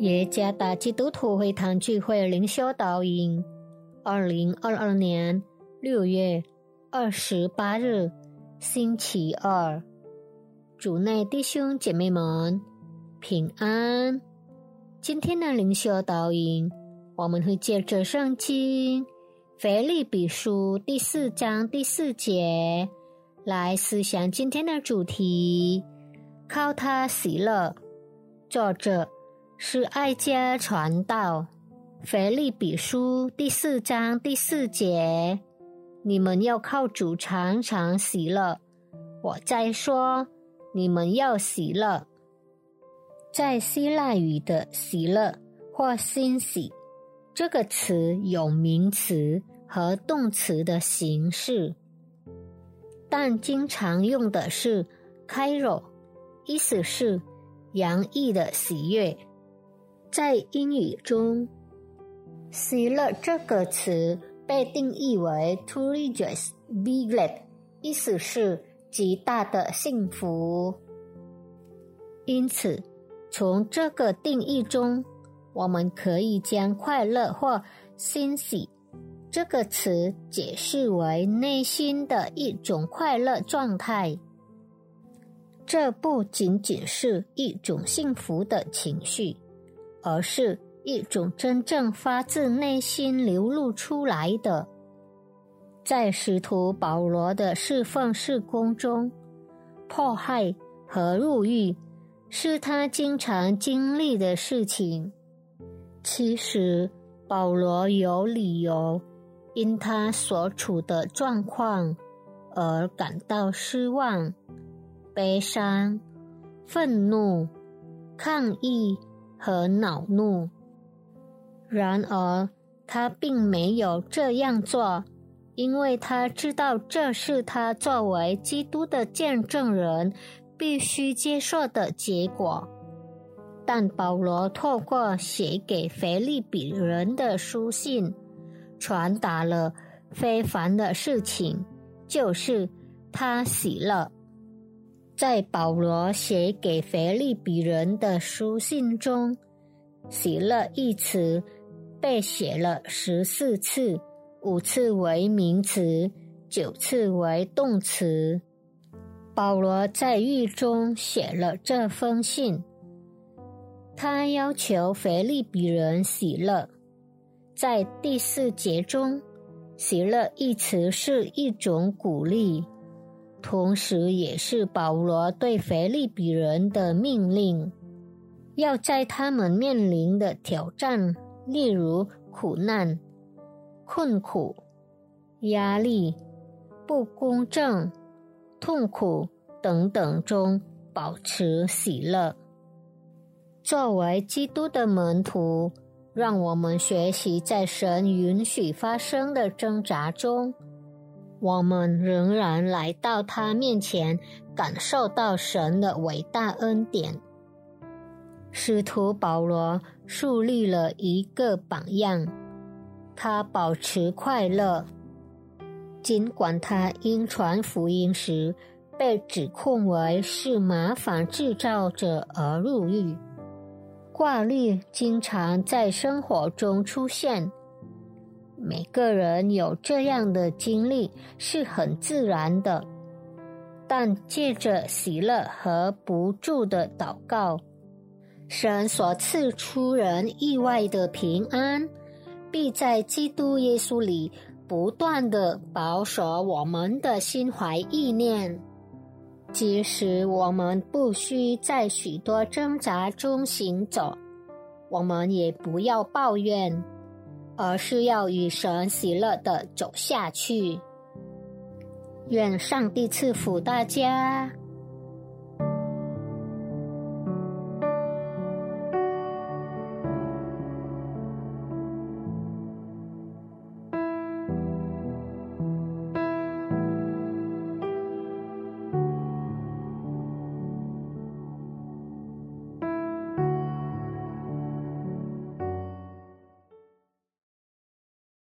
耶加大基督徒会堂聚会灵修导引，二零二二年六月二十八日，星期二，主内弟兄姐妹们平安。今天的灵修导引，我们会借着圣经腓立比书第四章第四节来思想今天的主题：靠他喜乐。作者。是爱家传道，腓利比书第四章第四节：你们要靠主常常喜乐。我在说，你们要喜乐。在希腊语的“喜乐”或“欣喜”这个词有名词和动词的形式，但经常用的是 “cairo”，意思是洋溢的喜悦。在英语中，“喜乐”这个词被定义为 “to rejoice, be glad”，意思是极大的幸福。因此，从这个定义中，我们可以将“快乐”或“欣喜”这个词解释为内心的一种快乐状态。这不仅仅是一种幸福的情绪。而是一种真正发自内心流露出来的。在使徒保罗的侍奉事工中，迫害和入狱是他经常经历的事情。其实，保罗有理由因他所处的状况而感到失望、悲伤、愤怒、抗议。和恼怒。然而，他并没有这样做，因为他知道这是他作为基督的见证人必须接受的结果。但保罗透过写给腓利比人的书信，传达了非凡的事情，就是他喜乐。在保罗写给腓利比人的书信中，“喜乐”一词被写了十四次，五次为名词，九次为动词。保罗在狱中写了这封信，他要求腓利比人喜乐。在第四节中，“喜乐”一词是一种鼓励。同时，也是保罗对腓利比人的命令，要在他们面临的挑战，例如苦难、困苦、压力、不公正、痛苦等等中保持喜乐。作为基督的门徒，让我们学习在神允许发生的挣扎中。我们仍然来到他面前，感受到神的伟大恩典。使徒保罗树立了一个榜样，他保持快乐，尽管他因传福音时被指控为是麻烦制造者而入狱。挂虑经常在生活中出现。每个人有这样的经历是很自然的，但借着喜乐和不住的祷告，神所赐出人意外的平安，必在基督耶稣里不断的保守我们的心怀意念。即使我们不需在许多挣扎中行走，我们也不要抱怨。而是要与神喜乐的走下去。愿上帝赐福大家。